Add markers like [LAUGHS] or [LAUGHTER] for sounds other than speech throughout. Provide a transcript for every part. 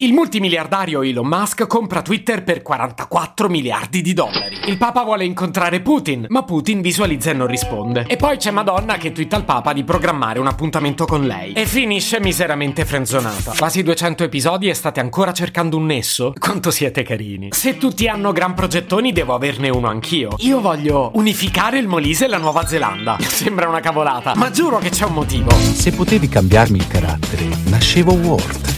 Il multimiliardario Elon Musk compra Twitter per 44 miliardi di dollari. Il Papa vuole incontrare Putin, ma Putin visualizza e non risponde. E poi c'è Madonna che twitta al Papa di programmare un appuntamento con lei. E finisce miseramente frenzonata. Quasi 200 episodi e state ancora cercando un nesso? Quanto siete carini. Se tutti hanno gran progettoni, devo averne uno anch'io. Io voglio unificare il Molise e la Nuova Zelanda. [LAUGHS] Sembra una cavolata, ma giuro che c'è un motivo. Se potevi cambiarmi il carattere, nascevo Ward.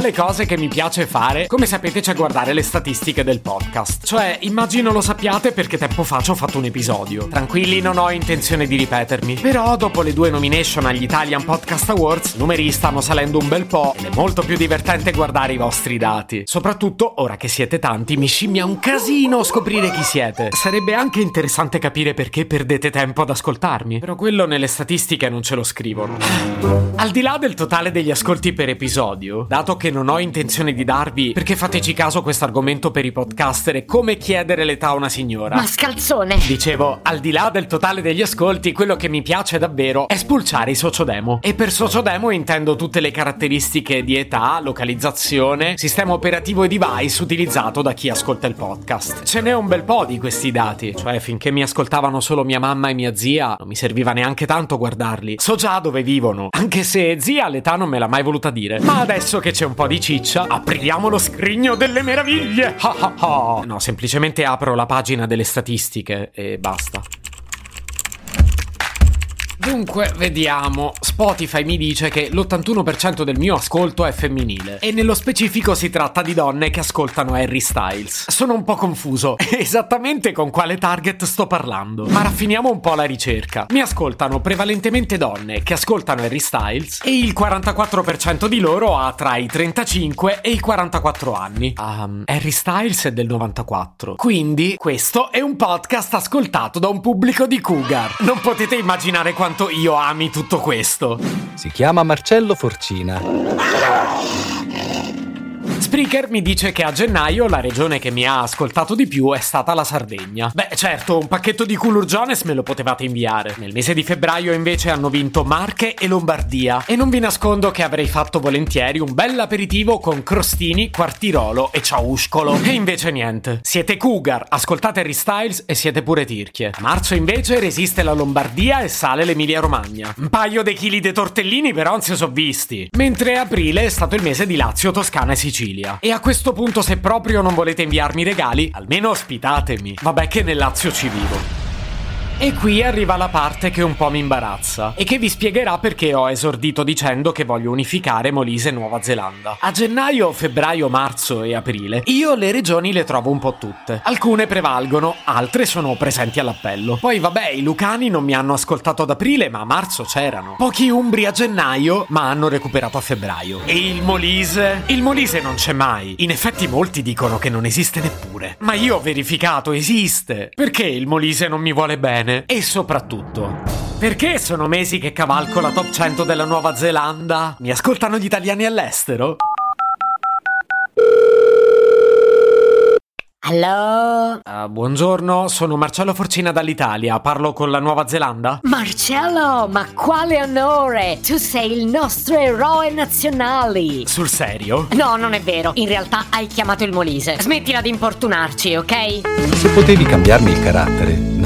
Le cose che mi piace fare, come sapete, c'è guardare le statistiche del podcast. Cioè, immagino lo sappiate perché tempo fa ci ho fatto un episodio. Tranquilli, non ho intenzione di ripetermi. Però, dopo le due nomination agli Italian Podcast Awards, i numeri stanno salendo un bel po' ed è molto più divertente guardare i vostri dati. Soprattutto, ora che siete tanti, mi scimmia un casino scoprire chi siete. Sarebbe anche interessante capire perché perdete tempo ad ascoltarmi. Però quello nelle statistiche non ce lo scrivono. Al di là del totale degli ascolti per episodio, dato che non ho intenzione di darvi, perché fateci caso questo argomento per i podcaster è come chiedere l'età a una signora. Mascalzone! Dicevo, al di là del totale degli ascolti, quello che mi piace davvero è spulciare i sociodemo. E per sociodemo intendo tutte le caratteristiche di età, localizzazione, sistema operativo e device utilizzato da chi ascolta il podcast. Ce n'è un bel po' di questi dati, cioè finché mi ascoltavano solo mia mamma e mia zia, non mi serviva neanche tanto guardarli. So già dove vivono, anche se zia l'età non me l'ha mai voluta dire. Ma adesso che c'è un po' di ciccia, apriamo lo scrigno delle meraviglie! No, semplicemente apro la pagina delle statistiche e basta. Dunque, vediamo. Spotify mi dice che l'81% del mio ascolto è femminile. E nello specifico si tratta di donne che ascoltano Harry Styles. Sono un po' confuso. [LAUGHS] Esattamente con quale target sto parlando. Ma raffiniamo un po' la ricerca. Mi ascoltano prevalentemente donne che ascoltano Harry Styles e il 44% di loro ha tra i 35 e i 44 anni. Um, Harry Styles è del 94. Quindi, questo è un podcast ascoltato da un pubblico di cougar. Non potete immaginare quanto io ami tutto questo. Si chiama Marcello Forcina. Spreaker mi dice che a gennaio la regione che mi ha ascoltato di più è stata la Sardegna. Beh, certo, un pacchetto di culurgiones me lo potevate inviare. Nel mese di febbraio invece hanno vinto Marche e Lombardia. E non vi nascondo che avrei fatto volentieri un bel aperitivo con crostini, quartirolo e ciauscolo. E invece niente. Siete cougar, ascoltate Harry Styles e siete pure tirchie. A marzo invece resiste la Lombardia e sale l'Emilia Romagna. Un paio di chili di tortellini però non si sono visti. Mentre aprile è stato il mese di Lazio, Toscana e Sicilia. E a questo punto, se proprio non volete inviarmi regali, almeno ospitatemi. Vabbè che nel Lazio ci vivo. E qui arriva la parte che un po' mi imbarazza e che vi spiegherà perché ho esordito dicendo che voglio unificare Molise e Nuova Zelanda. A gennaio, febbraio, marzo e aprile io le regioni le trovo un po' tutte. Alcune prevalgono, altre sono presenti all'appello. Poi vabbè, i lucani non mi hanno ascoltato ad aprile, ma a marzo c'erano. Pochi umbri a gennaio, ma hanno recuperato a febbraio. E il Molise? Il Molise non c'è mai. In effetti molti dicono che non esiste neppure. Ma io ho verificato, esiste. Perché il Molise non mi vuole bene? E soprattutto, perché sono mesi che cavalco la top 100 della Nuova Zelanda? Mi ascoltano gli italiani all'estero? Allo? Uh, buongiorno, sono Marcello Forcina dall'Italia. Parlo con la Nuova Zelanda? Marcello, ma quale onore! Tu sei il nostro eroe nazionale! Sul serio? No, non è vero. In realtà hai chiamato il Molise. Smettila di importunarci, ok? Se potevi cambiarmi il carattere,